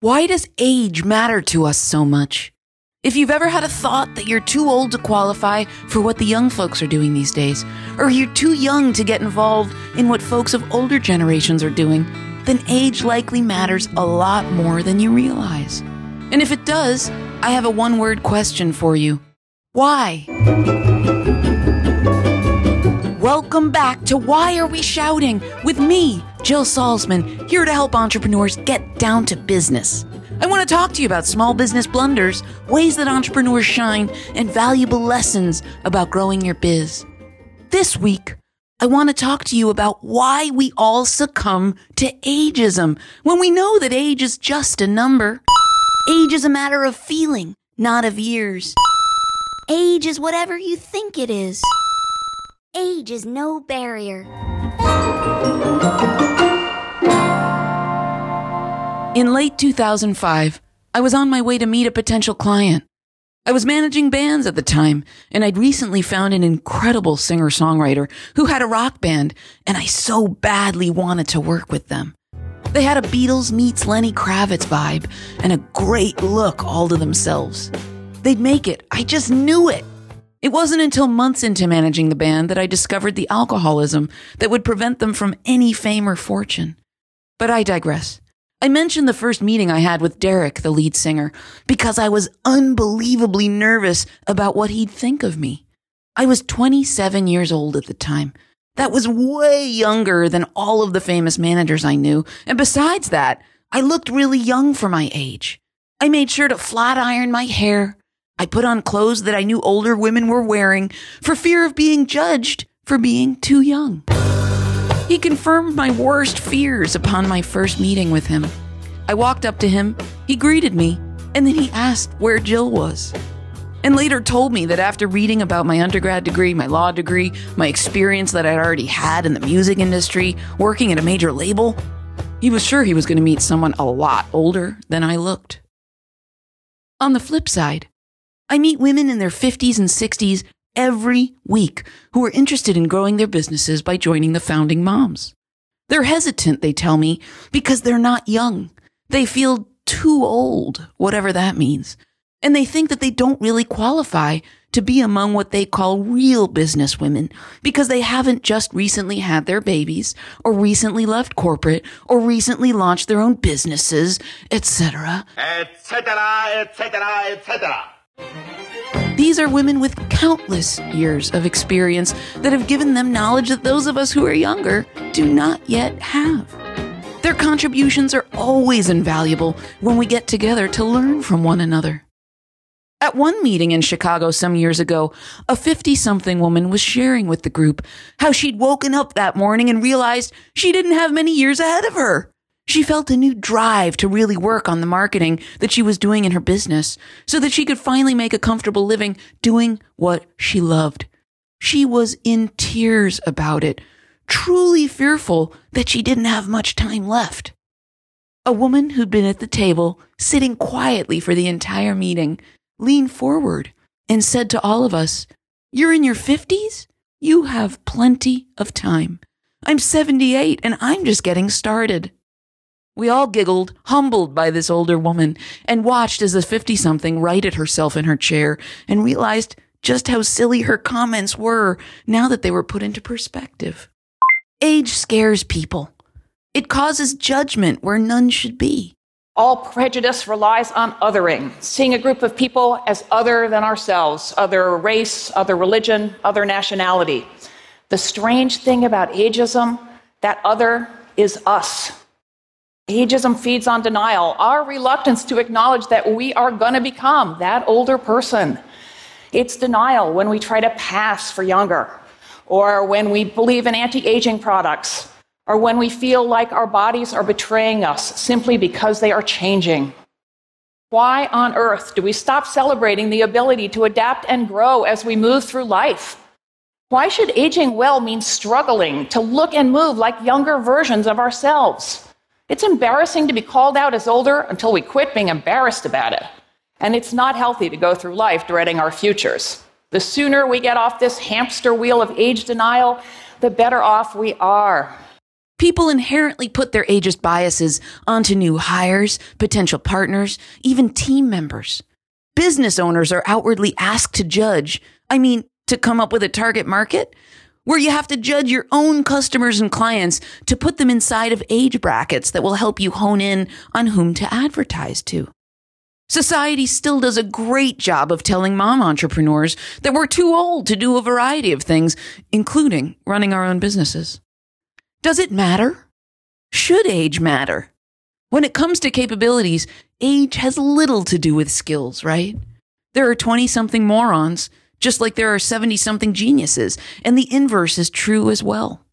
Why does age matter to us so much? If you've ever had a thought that you're too old to qualify for what the young folks are doing these days, or you're too young to get involved in what folks of older generations are doing, then age likely matters a lot more than you realize. And if it does, I have a one word question for you Why? Welcome back to Why Are We Shouting with me, Jill Salzman, here to help entrepreneurs get down to business. I want to talk to you about small business blunders, ways that entrepreneurs shine, and valuable lessons about growing your biz. This week, I want to talk to you about why we all succumb to ageism when we know that age is just a number. Age is a matter of feeling, not of years. Age is whatever you think it is. Age is no barrier. In late 2005, I was on my way to meet a potential client. I was managing bands at the time, and I'd recently found an incredible singer songwriter who had a rock band, and I so badly wanted to work with them. They had a Beatles meets Lenny Kravitz vibe and a great look all to themselves. They'd make it, I just knew it. It wasn't until months into managing the band that I discovered the alcoholism that would prevent them from any fame or fortune. But I digress. I mentioned the first meeting I had with Derek, the lead singer, because I was unbelievably nervous about what he'd think of me. I was 27 years old at the time. That was way younger than all of the famous managers I knew. And besides that, I looked really young for my age. I made sure to flat iron my hair. I put on clothes that I knew older women were wearing for fear of being judged for being too young. He confirmed my worst fears upon my first meeting with him. I walked up to him, he greeted me, and then he asked where Jill was. And later told me that after reading about my undergrad degree, my law degree, my experience that I'd already had in the music industry, working at a major label, he was sure he was going to meet someone a lot older than I looked. On the flip side, I meet women in their 50s and 60s every week who are interested in growing their businesses by joining the founding moms. They're hesitant, they tell me, because they're not young. They feel too old, whatever that means. And they think that they don't really qualify to be among what they call real business women because they haven't just recently had their babies or recently left corporate or recently launched their own businesses, etc. etc., etc., etc. These are women with countless years of experience that have given them knowledge that those of us who are younger do not yet have. Their contributions are always invaluable when we get together to learn from one another. At one meeting in Chicago some years ago, a 50 something woman was sharing with the group how she'd woken up that morning and realized she didn't have many years ahead of her. She felt a new drive to really work on the marketing that she was doing in her business so that she could finally make a comfortable living doing what she loved. She was in tears about it, truly fearful that she didn't have much time left. A woman who'd been at the table, sitting quietly for the entire meeting, leaned forward and said to all of us, You're in your 50s? You have plenty of time. I'm 78 and I'm just getting started. We all giggled, humbled by this older woman, and watched as the 50 something righted herself in her chair and realized just how silly her comments were now that they were put into perspective. Age scares people. It causes judgment where none should be. All prejudice relies on othering, seeing a group of people as other than ourselves, other race, other religion, other nationality. The strange thing about ageism, that other is us. Ageism feeds on denial, our reluctance to acknowledge that we are going to become that older person. It's denial when we try to pass for younger, or when we believe in anti aging products, or when we feel like our bodies are betraying us simply because they are changing. Why on earth do we stop celebrating the ability to adapt and grow as we move through life? Why should aging well mean struggling to look and move like younger versions of ourselves? It's embarrassing to be called out as older until we quit being embarrassed about it. And it's not healthy to go through life dreading our futures. The sooner we get off this hamster wheel of age denial, the better off we are. People inherently put their ageist biases onto new hires, potential partners, even team members. Business owners are outwardly asked to judge, I mean, to come up with a target market, where you have to judge your own customers and clients to put them inside of age brackets that will help you hone in on whom to advertise to. Society still does a great job of telling mom entrepreneurs that we're too old to do a variety of things, including running our own businesses. Does it matter? Should age matter? When it comes to capabilities, age has little to do with skills, right? There are 20 something morons, just like there are 70 something geniuses, and the inverse is true as well.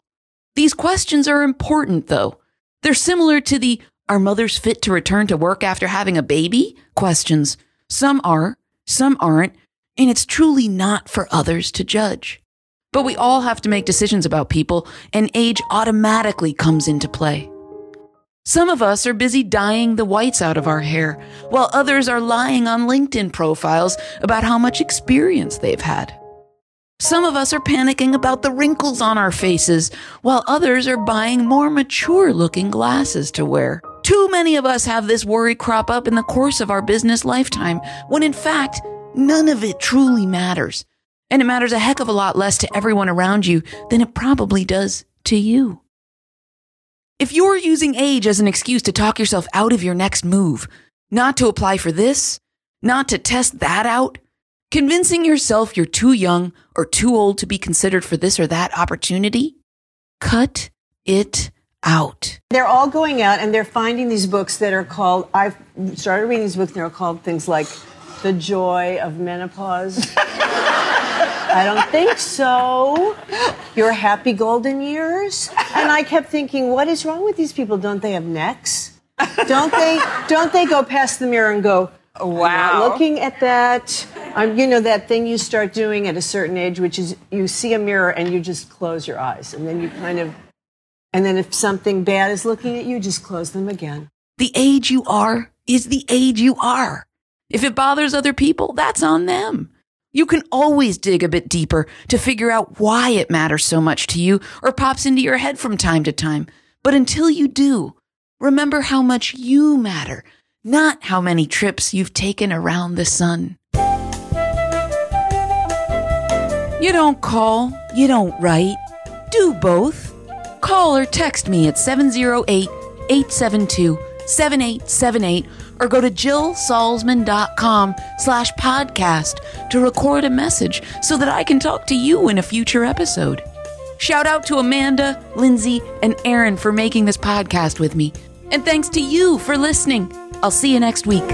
These questions are important, though. They're similar to the are mothers fit to return to work after having a baby? questions. Some are, some aren't, and it's truly not for others to judge. But we all have to make decisions about people, and age automatically comes into play. Some of us are busy dyeing the whites out of our hair, while others are lying on LinkedIn profiles about how much experience they've had. Some of us are panicking about the wrinkles on our faces, while others are buying more mature looking glasses to wear. Too many of us have this worry crop up in the course of our business lifetime, when in fact, none of it truly matters. And it matters a heck of a lot less to everyone around you than it probably does to you. If you're using age as an excuse to talk yourself out of your next move, not to apply for this, not to test that out, convincing yourself you're too young or too old to be considered for this or that opportunity, cut it out. They're all going out and they're finding these books that are called, I've started reading these books and they're called things like The Joy of Menopause. I don't think so. Your happy golden years. And I kept thinking, what is wrong with these people? Don't they have necks? Don't they? Don't they go past the mirror and go, "Wow"? looking at that, um, you know that thing you start doing at a certain age, which is you see a mirror and you just close your eyes, and then you kind of, and then if something bad is looking at you, just close them again. The age you are is the age you are. If it bothers other people, that's on them. You can always dig a bit deeper to figure out why it matters so much to you or pops into your head from time to time. But until you do, remember how much you matter, not how many trips you've taken around the sun. You don't call, you don't write. Do both. Call or text me at 708 872 7878 or go to jillsalzman.com slash podcast to record a message so that I can talk to you in a future episode. Shout out to Amanda, Lindsay, and Aaron for making this podcast with me. And thanks to you for listening. I'll see you next week.